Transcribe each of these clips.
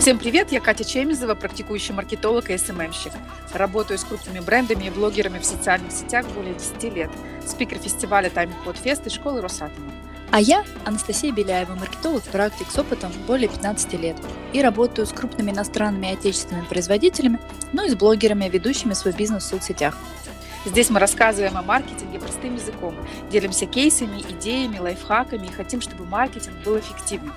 Всем привет, я Катя Чемизова, практикующий маркетолог и СММщик. Работаю с крупными брендами и блогерами в социальных сетях более 10 лет. Спикер фестиваля Тайм Подфест и школы Росатома. А я Анастасия Беляева, маркетолог-практик с опытом более 15 лет. И работаю с крупными иностранными и отечественными производителями, ну и с блогерами, ведущими свой бизнес в соцсетях. Здесь мы рассказываем о маркетинге простым языком, делимся кейсами, идеями, лайфхаками и хотим, чтобы маркетинг был эффективным.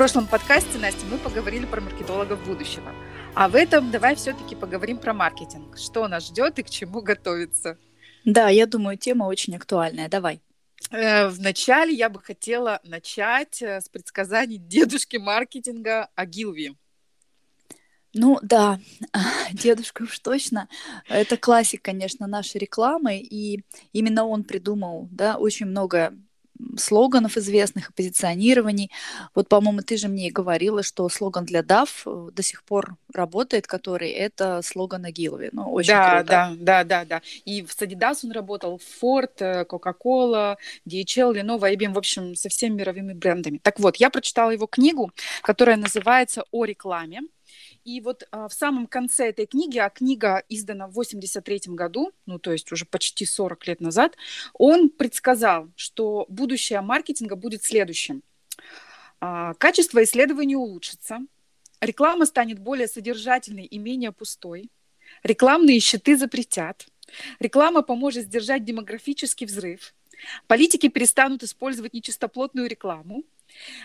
В прошлом подкасте, Настя, мы поговорили про маркетологов будущего. А в этом давай все-таки поговорим про маркетинг. Что нас ждет и к чему готовиться. Да, я думаю, тема очень актуальная. Давай. Э, вначале я бы хотела начать э, с предсказаний дедушки маркетинга Агилви. Ну да, дедушка уж точно. Это классик, конечно, нашей рекламы, и именно он придумал, да, очень много слоганов известных и позиционирований. Вот, по-моему, ты же мне и говорила, что слоган для DAF э, до сих пор работает, который это слоган Агилови. Ну, очень да, круто. да, да, да, да. И в Adidas он работал, Ford, э, Coca-Cola, DHL, Lenovo, IBM, в общем, со всеми мировыми брендами. Так вот, я прочитала его книгу, которая называется «О рекламе». И вот а, в самом конце этой книги, а книга издана в 83 году, ну то есть уже почти 40 лет назад, он предсказал, что будущее маркетинга будет следующим. А, качество исследований улучшится, реклама станет более содержательной и менее пустой, рекламные щиты запретят, реклама поможет сдержать демографический взрыв, политики перестанут использовать нечистоплотную рекламу,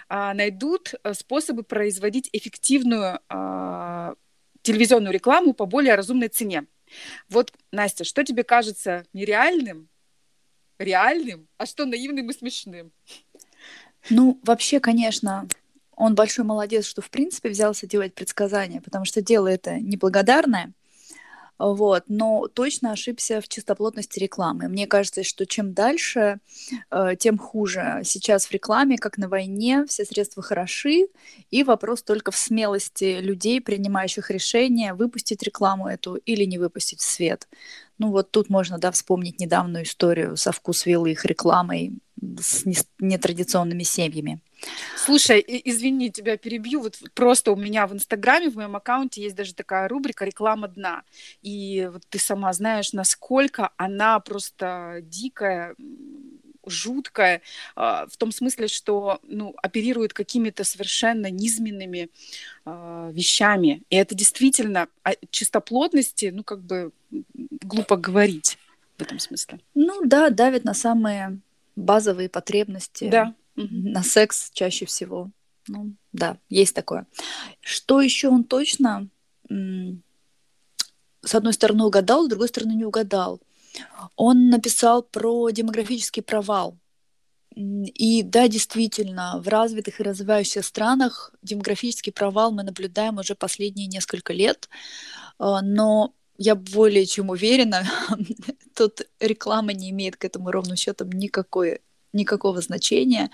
найдут э, способы производить эффективную а, телевизионную рекламу по более разумной цене. Вот, Настя, что тебе кажется нереальным, реальным, а что наивным и смешным? Ну, вообще, конечно, он большой молодец, что в принципе взялся делать предсказания, потому что дело это неблагодарное – вот, но точно ошибся в чистоплотности рекламы. Мне кажется, что чем дальше, э, тем хуже. Сейчас в рекламе, как на войне, все средства хороши, и вопрос только в смелости людей, принимающих решение, выпустить рекламу эту или не выпустить в свет. Ну вот тут можно, да, вспомнить недавнюю историю со вкус виллы их рекламой с нетрадиционными семьями. Слушай, извини, тебя перебью. Вот просто у меня в Инстаграме, в моем аккаунте есть даже такая рубрика «Реклама дна». И вот ты сама знаешь, насколько она просто дикая, жуткая, а, в том смысле, что ну, оперирует какими-то совершенно низменными э, вещами. И это действительно о чистоплотности, ну, как бы глупо говорить в этом смысле. Ну да, давит на самые базовые потребности. Да на секс чаще всего. Ну, да, есть такое. Что еще он точно, с одной стороны, угадал, с другой стороны, не угадал. Он написал про демографический провал. И да, действительно, в развитых и развивающихся странах демографический провал мы наблюдаем уже последние несколько лет, а, но я более чем уверена, тут реклама не имеет к этому ровным счетом никакой никакого значения,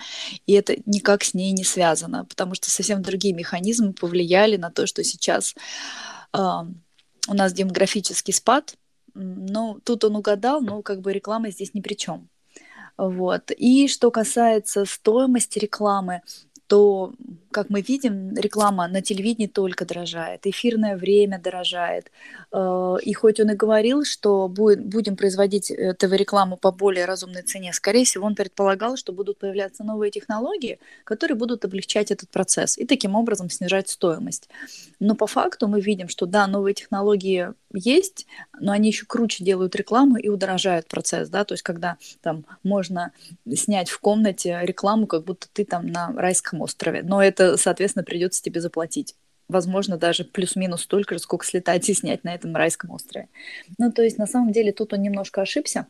и это никак с ней не связано, потому что совсем другие механизмы повлияли на то, что сейчас э, у нас демографический спад. Ну, тут он угадал, но как бы реклама здесь ни при чем. Вот. И что касается стоимости рекламы, то, как мы видим, реклама на телевидении только дорожает, эфирное время дорожает. Э, и хоть он и говорил, что будем производить э, ТВ-рекламу по более разумной цене, скорее всего, он предполагал, что будут появляться новые технологии, которые будут облегчать этот процесс и таким образом снижать стоимость. Но по факту мы видим, что да, новые технологии есть, но они еще круче делают рекламу и удорожают процесс, да, то есть когда там можно снять в комнате рекламу, как будто ты там на райском острове, но это, соответственно, придется тебе заплатить возможно, даже плюс-минус столько же, сколько слетать и снять на этом райском острове. Ну, то есть, на самом деле, тут он немножко ошибся,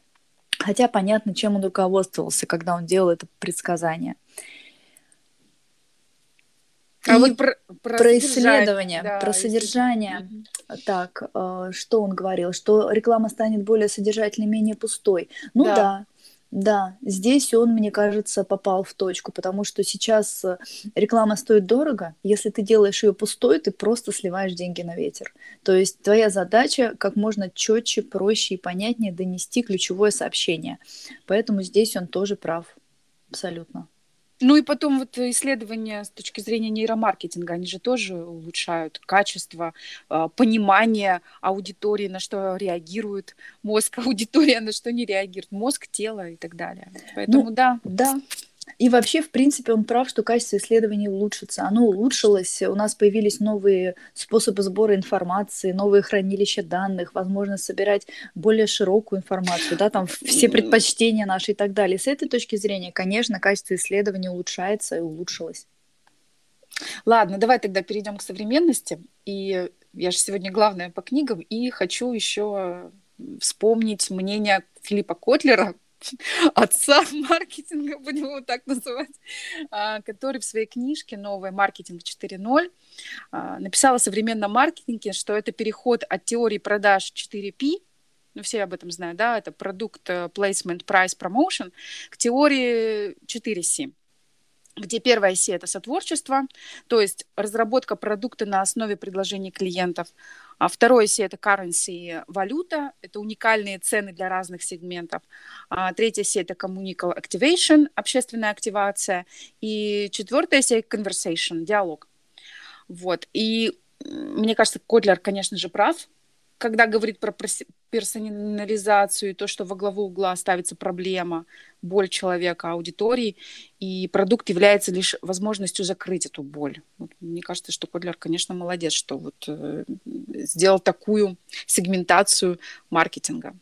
хотя понятно, чем он руководствовался, когда он делал это предсказание. А и вот про, про, про исследование, да, про содержание. Угу. Так, э, что он говорил? Что реклама станет более содержательной, менее пустой. Ну да, да да, здесь он, мне кажется, попал в точку, потому что сейчас э, реклама стоит дорого. Если ты делаешь ее пустой, ты просто сливаешь деньги на ветер. То есть твоя задача как можно четче, проще и понятнее донести ключевое сообщение. Поэтому здесь он тоже прав. Абсолютно. Ну и потом вот исследования с точки зрения нейромаркетинга, они же тоже улучшают качество, а, понимание аудитории, на что реагирует мозг, аудитория на что не реагирует, мозг, тело и так далее. Поэтому Ну, да. да. И вообще, в принципе, он прав, что качество исследований улучшится. Оно улучшилось, у нас появились новые способы сбора информации, новые хранилища данных, возможность собирать более широкую информацию, да, там все предпочтения наши и так далее. С этой точки зрения, конечно, качество исследований улучшается и улучшилось. Ладно, давай тогда перейдем к современности. И я же сегодня главная по книгам, и хочу еще вспомнить мнение Филиппа Котлера, отца маркетинга, будем его так называть, а, который в своей книжке «Новый маркетинг 4.0» а, написал о современном маркетинге, что это переход от теории продаж 4P, ну, все об этом знают, да, это продукт, э, placement, price, promotion, к теории 4C где первая C – это сотворчество, то есть разработка продукта на основе предложений клиентов. А второе C – это currency, валюта, это уникальные цены для разных сегментов. А третье C – это communical activation, общественная активация. И четвертое C – conversation, диалог. Вот. И мне кажется, Котлер, конечно же, прав, когда говорит про персонализацию то, что во главу угла ставится проблема, боль человека, аудитории, и продукт является лишь возможностью закрыть эту боль. Вот, мне кажется, что Кодлер, конечно, молодец, что вот э, сделал такую сегментацию маркетинга.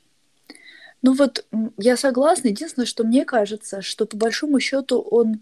Ну вот я согласна. Единственное, что мне кажется, что по большому счету он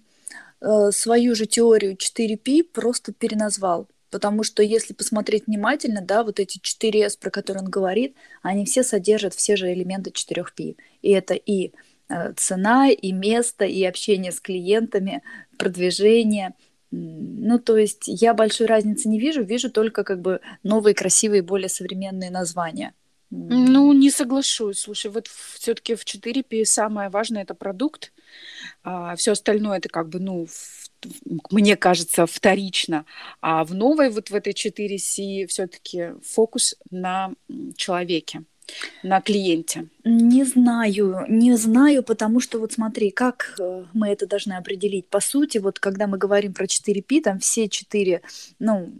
э, свою же теорию 4P просто переназвал. Потому что если посмотреть внимательно, да, вот эти 4S, про которые он говорит, они все содержат все же элементы 4P. И это и э, цена, и место, и общение с клиентами, продвижение. Ну, то есть я большой разницы не вижу, вижу только как бы новые, красивые, более современные названия. Ну, не соглашусь. Слушай, вот все-таки в 4P самое важное это продукт, а все остальное это как бы, ну, мне кажется, вторично. А в новой, вот в этой 4C, все-таки фокус на человеке на клиенте? Не знаю, не знаю, потому что вот смотри, как э, мы это должны определить. По сути, вот когда мы говорим про 4P, там все четыре, ну,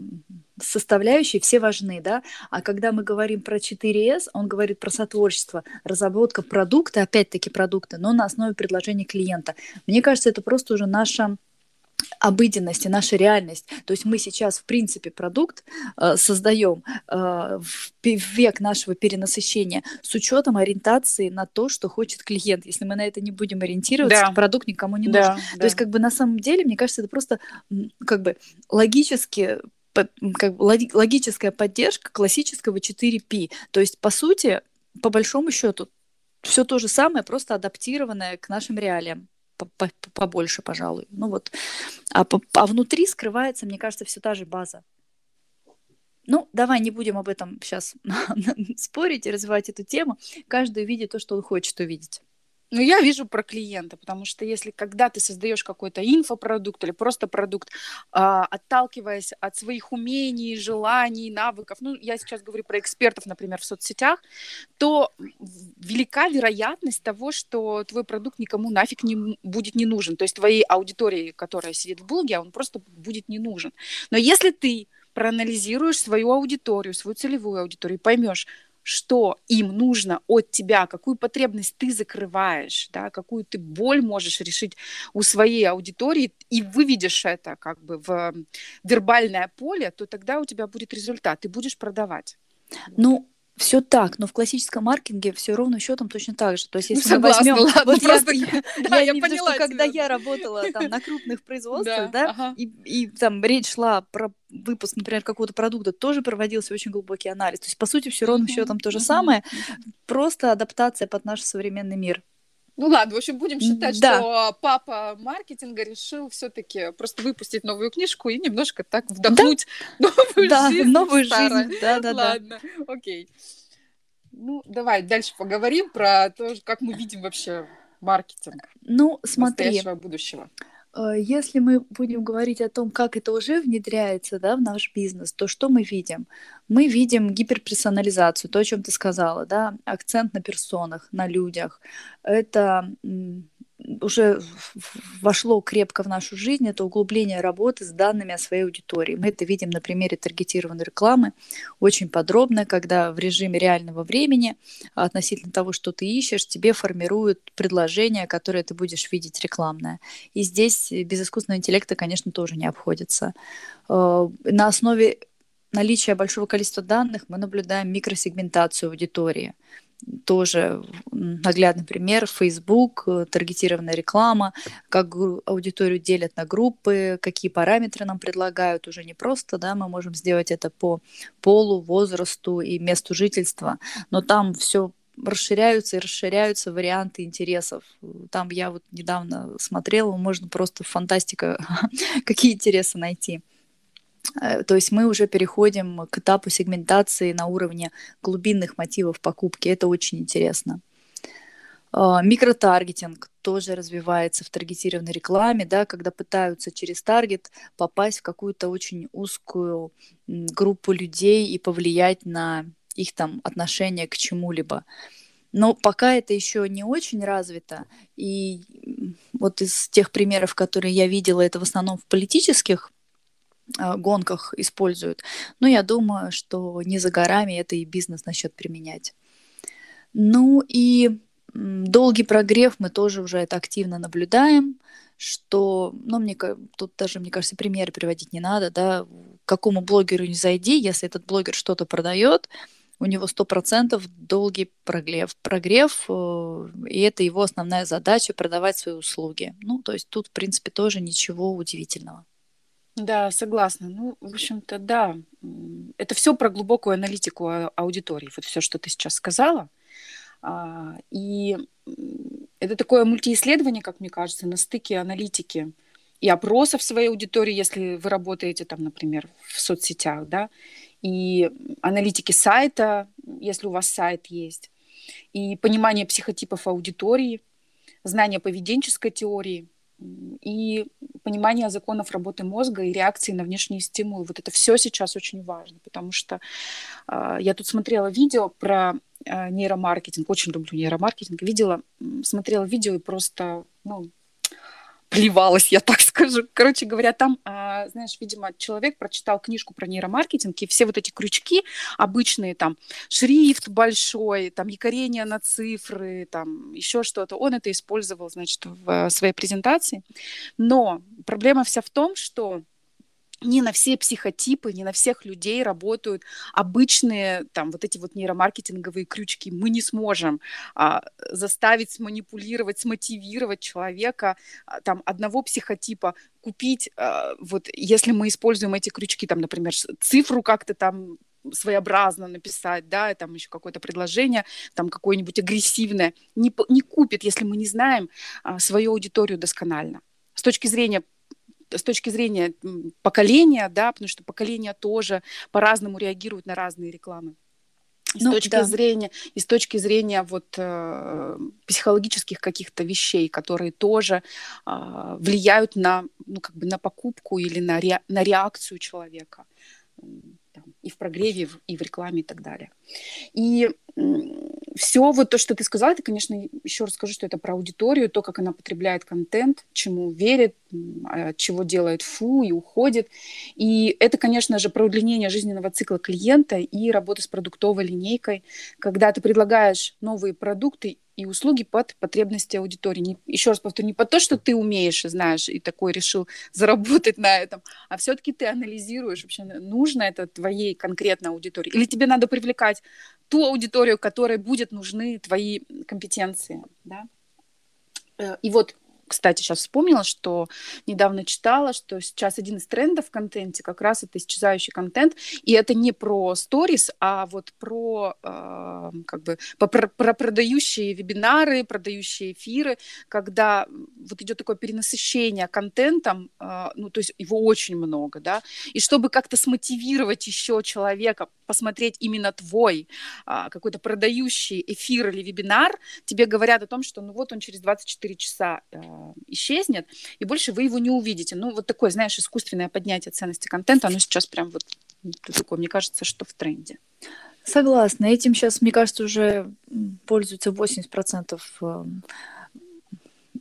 составляющие все важны, да, а когда мы говорим про 4S, он говорит про сотворчество, разработка продукта, опять-таки продукта, но на основе предложения клиента. Мне кажется, это просто уже наша обыденности, наша реальность. То есть мы сейчас, в принципе, продукт э, создаем э, в век нашего перенасыщения с учетом ориентации на то, что хочет клиент. Если мы на это не будем ориентироваться, да. продукт никому не да, нужен. Да. То есть, как бы на самом деле, мне кажется, это просто как бы логически как бы логическая поддержка классического 4P. То есть, по сути, по большому счету, все то же самое, просто адаптированное к нашим реалиям побольше, пожалуй. Ну вот. А, а внутри скрывается, мне кажется, все та же база. Ну, давай не будем об этом сейчас спорить и развивать эту тему. Каждый видит то, что он хочет увидеть. Ну, я вижу про клиента, потому что если когда ты создаешь какой-то инфопродукт или просто продукт, э, отталкиваясь от своих умений, желаний, навыков, ну, я сейчас говорю про экспертов, например, в соцсетях, то велика вероятность того, что твой продукт никому нафиг не будет не нужен. То есть твоей аудитории, которая сидит в блоге, он просто будет не нужен. Но если ты проанализируешь свою аудиторию, свою целевую аудиторию, поймешь, что им нужно от тебя, какую потребность ты закрываешь, да, какую ты боль можешь решить у своей аудитории, и выведешь это как бы в вербальное поле, то тогда у тебя будет результат, ты будешь продавать. Ну, все так, но в классическом маркетинге все ровно счетом точно так же. То есть, если ну, согласна, мы возьмем, ладно, вот просто, я, да, я, я поняла, что когда я работала там на крупных производствах, да, ага. и, и там речь шла про выпуск, например, какого-то продукта, тоже проводился очень глубокий анализ. То есть, по сути, все ровно счетом то же самое, просто адаптация под наш современный мир. Ну ладно, в общем, будем считать, да. что папа маркетинга решил все-таки просто выпустить новую книжку и немножко так вдохнуть да. новую да, жизнь. Новую жизнь. Да, да, ладно, да. окей. Ну, давай дальше поговорим про то, как мы видим вообще маркетинг. Ну, смотри. Настоящего будущего. Э, если мы будем говорить о том, как это уже внедряется да, в наш бизнес, то что мы видим? Мы видим гиперперсонализацию, то, о чем ты сказала, да, акцент на персонах, на людях. Это уже вошло крепко в нашу жизнь, это углубление работы с данными о своей аудитории. Мы это видим на примере таргетированной рекламы очень подробно, когда в режиме реального времени относительно того, что ты ищешь, тебе формируют предложение, которое ты будешь видеть рекламное. И здесь без искусственного интеллекта, конечно, тоже не обходится. Э, на основе наличия большого количества данных мы наблюдаем микросегментацию аудитории – тоже наглядный пример. Facebook, э, таргетированная реклама, как аудиторию делят на группы, какие параметры нам предлагают. Уже не просто, да, мы можем сделать это по полу, возрасту и месту жительства, но там все расширяются и расширяются варианты интересов. Там я вот недавно смотрела, можно просто фантастика, какие интересы найти. Э, то есть мы уже переходим к этапу сегментации на уровне глубинных мотивов покупки. Это очень интересно. А, микротаргетинг тоже развивается в таргетированной рекламе, да, когда пытаются через таргет попасть в какую-то очень узкую группу людей и повлиять на их там отношение к чему-либо. Но пока это еще не очень развито, и вот из тех примеров, которые я видела, это в основном в политических гонках используют. Но я думаю, что не за горами это и бизнес начнет применять. Ну и долгий прогрев мы тоже уже это активно наблюдаем, что, ну, мне тут даже, мне кажется, примеры приводить не надо, да, какому блогеру не зайди, если этот блогер что-то продает, у него сто процентов долгий прогрев, прогрев, э, и это его основная задача продавать свои услуги. Ну, то есть тут, в принципе, тоже ничего удивительного. Да, согласна. Ну, в общем-то, да. Это все про глубокую аналитику аудитории. Вот все, что ты сейчас сказала. А, и это такое мультиисследование, как мне кажется, на стыке аналитики и опросов своей аудитории, если вы работаете там, например, в соцсетях, да, и аналитики сайта, если у вас сайт есть, и понимание психотипов аудитории, знание поведенческой теории – и понимание законов работы мозга и реакции на внешние стимулы. Вот это все сейчас очень важно, потому что э, я тут смотрела видео про э, нейромаркетинг, очень люблю нейромаркетинг, видела, смотрела видео и просто, ну, плевалась, я так скажу. Короче говоря, там, а, знаешь, видимо, человек прочитал книжку про нейромаркетинг, и все вот эти крючки обычные, там, шрифт большой, там, якорение на цифры, там, еще что-то, он это использовал, значит, в своей презентации. Но проблема вся в том, что не на все психотипы, не на всех людей работают обычные там вот эти вот нейромаркетинговые крючки. Мы не сможем а, заставить сманипулировать, смотивировать человека а, там одного психотипа купить, а, вот если мы используем эти крючки, там, например, цифру как-то там своеобразно написать, да, там еще какое-то предложение, там какое-нибудь агрессивное, не, не купит, если мы не знаем а, свою аудиторию досконально. С точки зрения с точки зрения поколения, да, потому что поколения тоже по-разному реагируют на разные рекламы. И ну, с точки да. зрения, и с точки зрения вот э, психологических каких-то вещей, которые тоже э, влияют на, ну, как бы на покупку или на, ре, на реакцию человека там, и в прогреве, и в рекламе и так далее. И все вот то, что ты сказала, это, конечно, еще раз скажу, что это про аудиторию, то, как она потребляет контент, чему верит, а, чего делает фу и уходит. И это, конечно же, про удлинение жизненного цикла клиента и работа с продуктовой линейкой, когда ты предлагаешь новые продукты и услуги под потребности аудитории. Не, еще раз повторю, не по то, что ты умеешь и знаешь, и такой решил заработать на этом, а все-таки ты анализируешь, вообще нужно это твоей конкретной аудитории. Или тебе надо привлекать ту аудиторию, которой будет нужны твои компетенции. Да? Э, и вот кстати, сейчас вспомнила, что недавно читала, что сейчас один из трендов в контенте как раз это исчезающий контент, и это не про сторис, а вот про э, как бы про, про продающие вебинары, продающие эфиры, когда вот идет такое перенасыщение контентом, э, ну то есть его очень много, да, и чтобы как-то смотивировать еще человека посмотреть именно твой э, какой-то продающий эфир или вебинар, тебе говорят о том, что ну вот он через 24 часа э, исчезнет, и больше вы его не увидите. Ну, вот такое, знаешь, искусственное поднятие ценности контента, оно сейчас прям вот такое, мне кажется, что в тренде. Согласна. Этим сейчас, мне кажется, уже пользуются 80%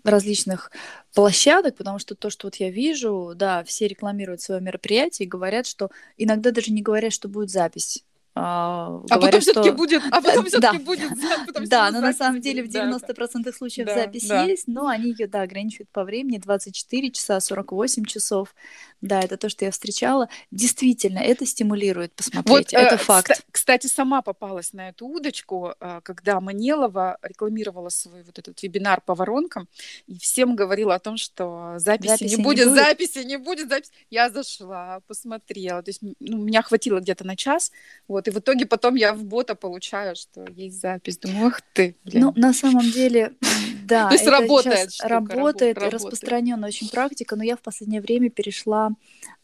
различных площадок, потому что то, что вот я вижу, да, все рекламируют свое мероприятие и говорят, что иногда даже не говорят, что будет запись. А, а потом все-таки что... будет, а потом все-таки да. будет запись. Да, но на самом деле в 90% да. случаев да, запись да. есть, но они ее, да, ограничивают по времени 24 часа, 48 часов. Да, это то, что я встречала. Действительно, это стимулирует посмотреть, вот, это э, факт. Кстати, сама попалась на эту удочку, э, когда Манелова рекламировала свой вот этот вебинар по воронкам, и всем говорила о том, что записи, записи не, будет, не будет, записи не будет, записи. Я зашла, посмотрела, то есть ну, меня хватило где-то на час, вот, и в итоге потом я в бота получаю, что есть запись. Думаю, ах ты, блин. Ну, на самом деле, да. То есть работает Работает, работает. распространенная очень практика, но я в последнее время перешла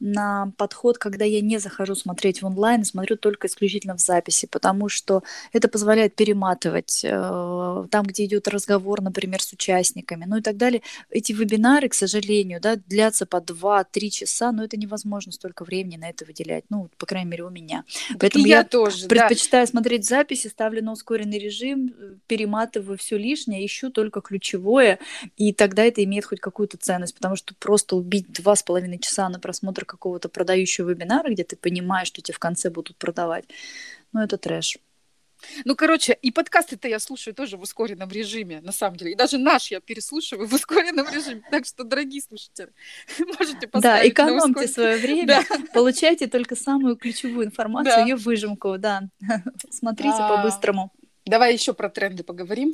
на подход, когда я не захожу смотреть в онлайн, смотрю только исключительно в записи, потому что это позволяет перематывать э, там, где идет разговор, например, с участниками, ну и так далее. Эти вебинары, к сожалению, да, длятся по 2-3 часа, но это невозможно столько времени на это выделять, ну, по крайней мере, у меня. Поэтому я, я тоже. Предпочитаю да. смотреть записи, ставлю на ускоренный режим, перематываю все лишнее, ищу только ключевое, и тогда это имеет хоть какую-то ценность, потому что просто убить два с половиной часа на просмотр какого-то продающего вебинара, где ты понимаешь, что тебе в конце будут продавать, ну это трэш. Ну, короче, и подкасты-то я слушаю тоже в ускоренном режиме, на самом деле. И даже наш я переслушиваю в ускоренном режиме. Так что, дорогие слушатели, можете поставить Да, экономьте свое время, да. получайте только самую ключевую информацию, да. ее выжимку, да. Смотрите а, по-быстрому. Давай еще про тренды поговорим.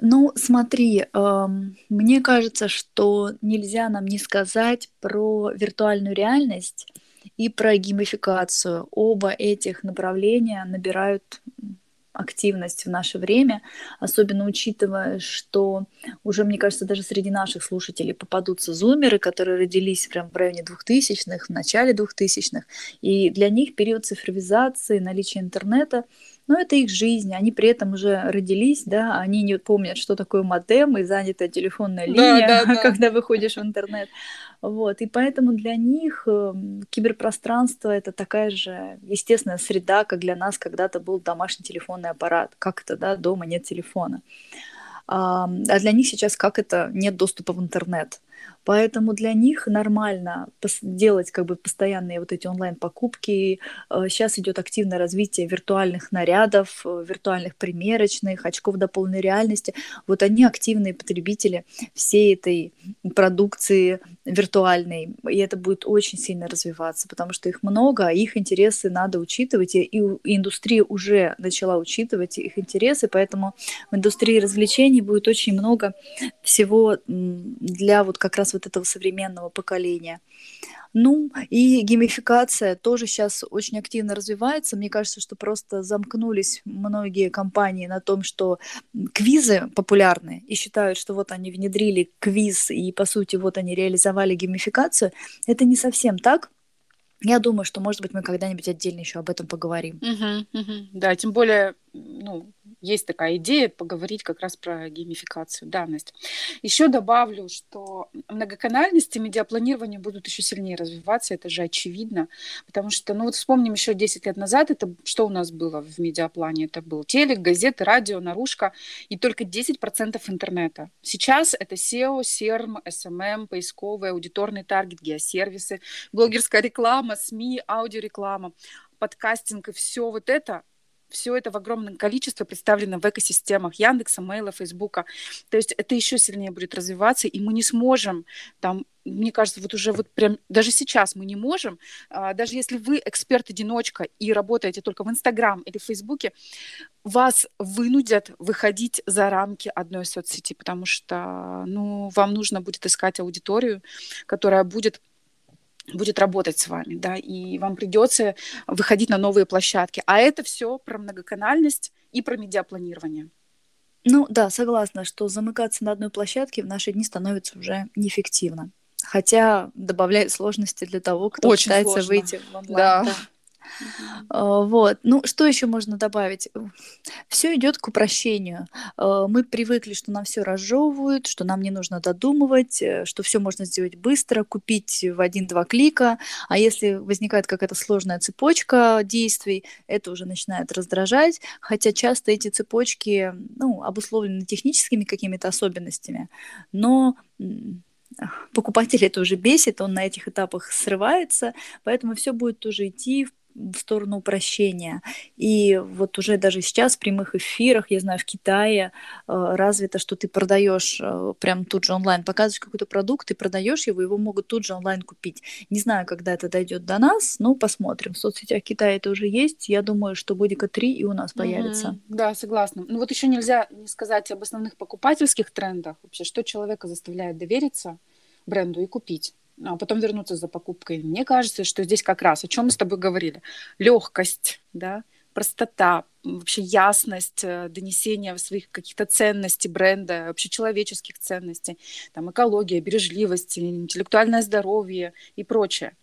Ну, смотри, э, мне кажется, что нельзя нам не сказать про виртуальную реальность и про геймификацию. Оба этих направления набирают активность в наше время, особенно учитывая, что уже, мне кажется, даже среди наших слушателей попадутся зумеры, которые родились прям в районе 2000-х, в начале 2000-х, и для них период цифровизации, наличия интернета но это их жизнь, они при этом уже родились, да, они не помнят, что такое модем и занятая телефонная линия, да, да, да. когда выходишь в интернет. Вот, и поэтому для них эм, киберпространство это такая же естественная среда, как для нас когда-то был домашний телефонный аппарат. Как это, да, дома нет телефона. А для них сейчас как это нет доступа в интернет. Поэтому для них нормально делать как бы постоянные вот эти онлайн-покупки. Сейчас э, идет активное развитие виртуальных нарядов, э, виртуальных примерочных, очков до полной реальности. Вот они активные потребители всей этой продукции виртуальной. И это будет очень сильно развиваться, потому что их много, а их интересы надо учитывать. И индустрия уже начала учитывать их интересы, поэтому в индустрии развлечений будет очень много всего для вот как раз вот этого современного поколения. Ну, и геймификация тоже сейчас очень активно развивается. Мне кажется, что просто замкнулись многие компании на том, что квизы популярны и считают, что вот они внедрили квиз и, по сути, вот они реализовали геймификацию. Это не совсем так. Я думаю, что, может быть, мы когда-нибудь отдельно еще об этом поговорим. Угу, угу. Да, тем более, ну, есть такая идея поговорить как раз про геймификацию, данность. Еще добавлю, что многоканальность и медиапланирование будут еще сильнее развиваться, это же очевидно, потому что, ну вот вспомним еще 10 лет назад, это что у нас было в медиаплане? Это был телек, газеты, радио, наружка и только 10% интернета. Сейчас это SEO, SERM, SMM, поисковый, аудиторный таргет, геосервисы, блогерская реклама, СМИ, аудиореклама подкастинг и все вот это все это в огромном количестве представлено в экосистемах Яндекса, Мейла, Фейсбука. То есть это еще сильнее будет развиваться, и мы не сможем там мне кажется, вот уже вот прям даже сейчас мы не можем, а, даже если вы эксперт-одиночка и работаете только в Инстаграм или в Фейсбуке, вас вынудят выходить за рамки одной соцсети, потому что ну, вам нужно будет искать аудиторию, которая будет будет работать с вами, да, и вам придется выходить на новые площадки. А это все про многоканальность и про медиапланирование. Ну да, согласна, что замыкаться на одной площадке в наши дни становится уже неэффективно. Хотя добавляет сложности для того, кто Очень пытается сложно. выйти в онлайн. Да. Да. Uh, вот. Ну, что еще можно добавить? Все идет к упрощению. Uh, мы привыкли, что нам все разжевывают, что нам не нужно додумывать, э, что все можно сделать быстро, купить в один-два клика. А если возникает какая-то сложная цепочка действий, это уже начинает раздражать. Хотя часто эти цепочки ну, обусловлены техническими какими-то особенностями. Но покупатель это уже бесит, он на этих этапах срывается, поэтому все будет тоже идти в в сторону упрощения. И вот уже даже сейчас в прямых эфирах, я знаю, в Китае э, развито, что ты продаешь э, прям тут же онлайн, показываешь какой-то продукт, ты продаешь его, его могут тут же онлайн купить. Не знаю, когда это дойдет до нас, но посмотрим. В соцсетях Китая это уже есть. Я думаю, что годика три и у нас появится. Mm-hmm. Да, согласна. Ну вот еще нельзя не сказать об основных покупательских трендах. Вообще, что человека заставляет довериться бренду и купить а потом вернуться за покупкой. Мне кажется, что здесь как раз, о чем мы с тобой говорили, легкость, да, простота, вообще ясность э, донесения своих каких-то ценностей бренда, вообще человеческих ценностей, там экология, бережливость, интеллектуальное здоровье и прочее.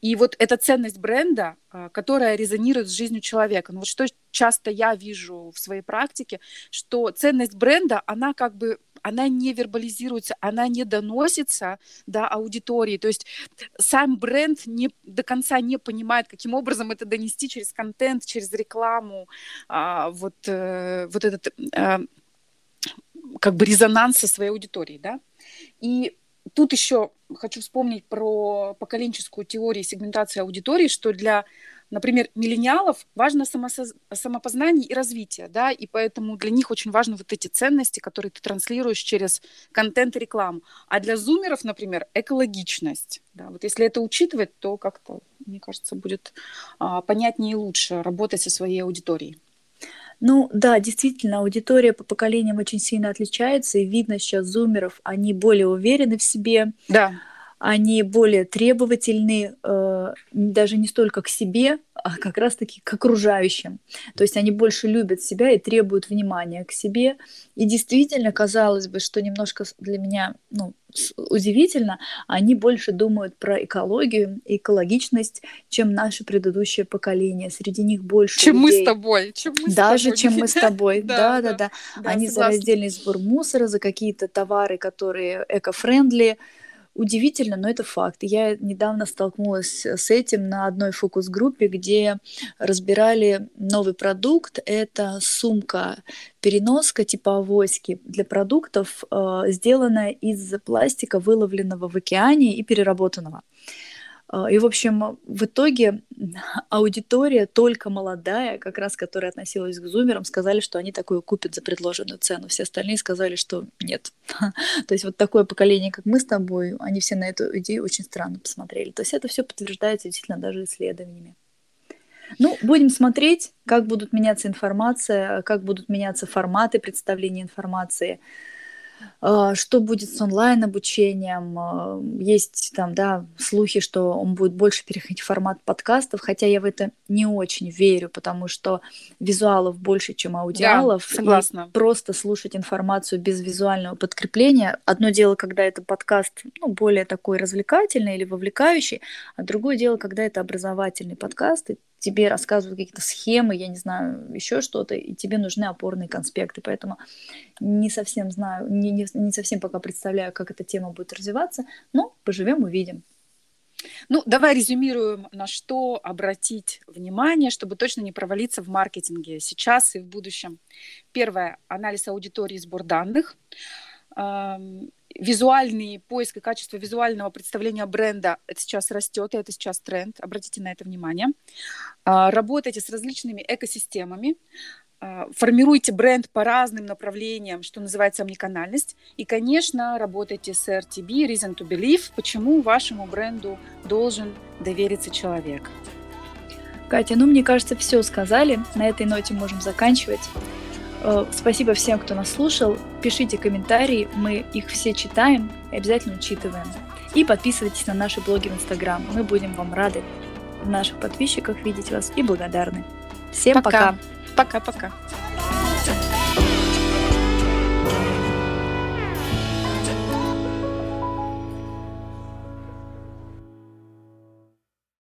И вот эта ценность бренда, а, которая резонирует с жизнью человека. Ну вот что часто я вижу в своей практике, что ценность бренда, она как бы она не вербализируется, она не доносится до аудитории. То есть сам бренд не, до конца не понимает, каким образом это донести через контент, через рекламу, а, вот, э, вот этот а, как бы резонанс со своей аудиторией. Да? И тут еще хочу вспомнить про поколенческую теорию сегментации аудитории, что для например, миллениалов важно самосоз... самопознание и развитие, да, и поэтому для них очень важны вот эти ценности, которые ты транслируешь через контент и рекламу. А для зумеров, например, экологичность. Да, вот если это учитывать, то как-то, мне кажется, будет а, понятнее и лучше работать со своей аудиторией. Ну да, действительно, аудитория по поколениям очень сильно отличается, и видно сейчас зумеров, они более уверены в себе. Да они более требовательны э, даже не столько к себе, а как раз-таки к окружающим. То есть они больше любят себя и требуют внимания к себе. И действительно, казалось бы, что немножко для меня ну, удивительно, они больше думают про экологию, экологичность, чем наше предыдущее поколение. Среди них больше Чем людей. мы с тобой. Чем мы Даже тобой. чем мы с тобой. Да, да, да. Они за раздельный сбор мусора, за какие-то товары, которые эко-френдли, удивительно, но это факт. Я недавно столкнулась с этим на одной фокус-группе, где разбирали новый продукт. Это сумка переноска типа авоськи для продуктов, э, сделанная из пластика, выловленного в океане и переработанного. А, и, в общем, в итоге аудитория только молодая, как раз которая относилась к зумерам, сказали, что они такое купят за предложенную цену. Все остальные сказали, что нет. То есть вот такое поколение, как мы с тобой, они все на эту идею очень странно посмотрели. То есть это все подтверждается действительно даже исследованиями. Ну, будем смотреть, как будут меняться информация, как будут меняться форматы представления информации. А, что будет с онлайн-обучением? А, есть там, да, слухи, что он будет больше переходить в формат подкастов, хотя я в это не очень верю, потому что визуалов больше, чем аудиалов. Да, согласна. И просто слушать информацию без визуального подкрепления. Одно дело, когда это подкаст ну, более такой развлекательный или вовлекающий, а другое дело, когда это образовательный подкаст, и тебе рассказывают какие-то схемы, я не знаю, еще что-то, и тебе нужны опорные конспекты. Поэтому не совсем знаю, не, не, не совсем пока представляю, как эта тема будет развиваться, но поживем, увидим. Ну, давай резюмируем, на что обратить внимание, чтобы точно не провалиться в маркетинге сейчас и в будущем. Первое – анализ аудитории, сбор данных визуальный поиск и качество визуального представления бренда это сейчас растет, и это сейчас тренд. Обратите на это внимание. А, работайте с различными экосистемами, а, формируйте бренд по разным направлениям, что называется омниканальность. И, конечно, работайте с RTB, Reason to Believe, почему вашему бренду должен довериться человек. Катя, ну, мне кажется, все сказали. На этой ноте можем заканчивать. Э, спасибо всем, кто нас слушал. Пишите комментарии, мы их все читаем и обязательно учитываем. И подписывайтесь на наши блоги в Инстаграм. Мы будем вам рады в наших подписчиках видеть вас и благодарны. Всем пока. Пока-пока.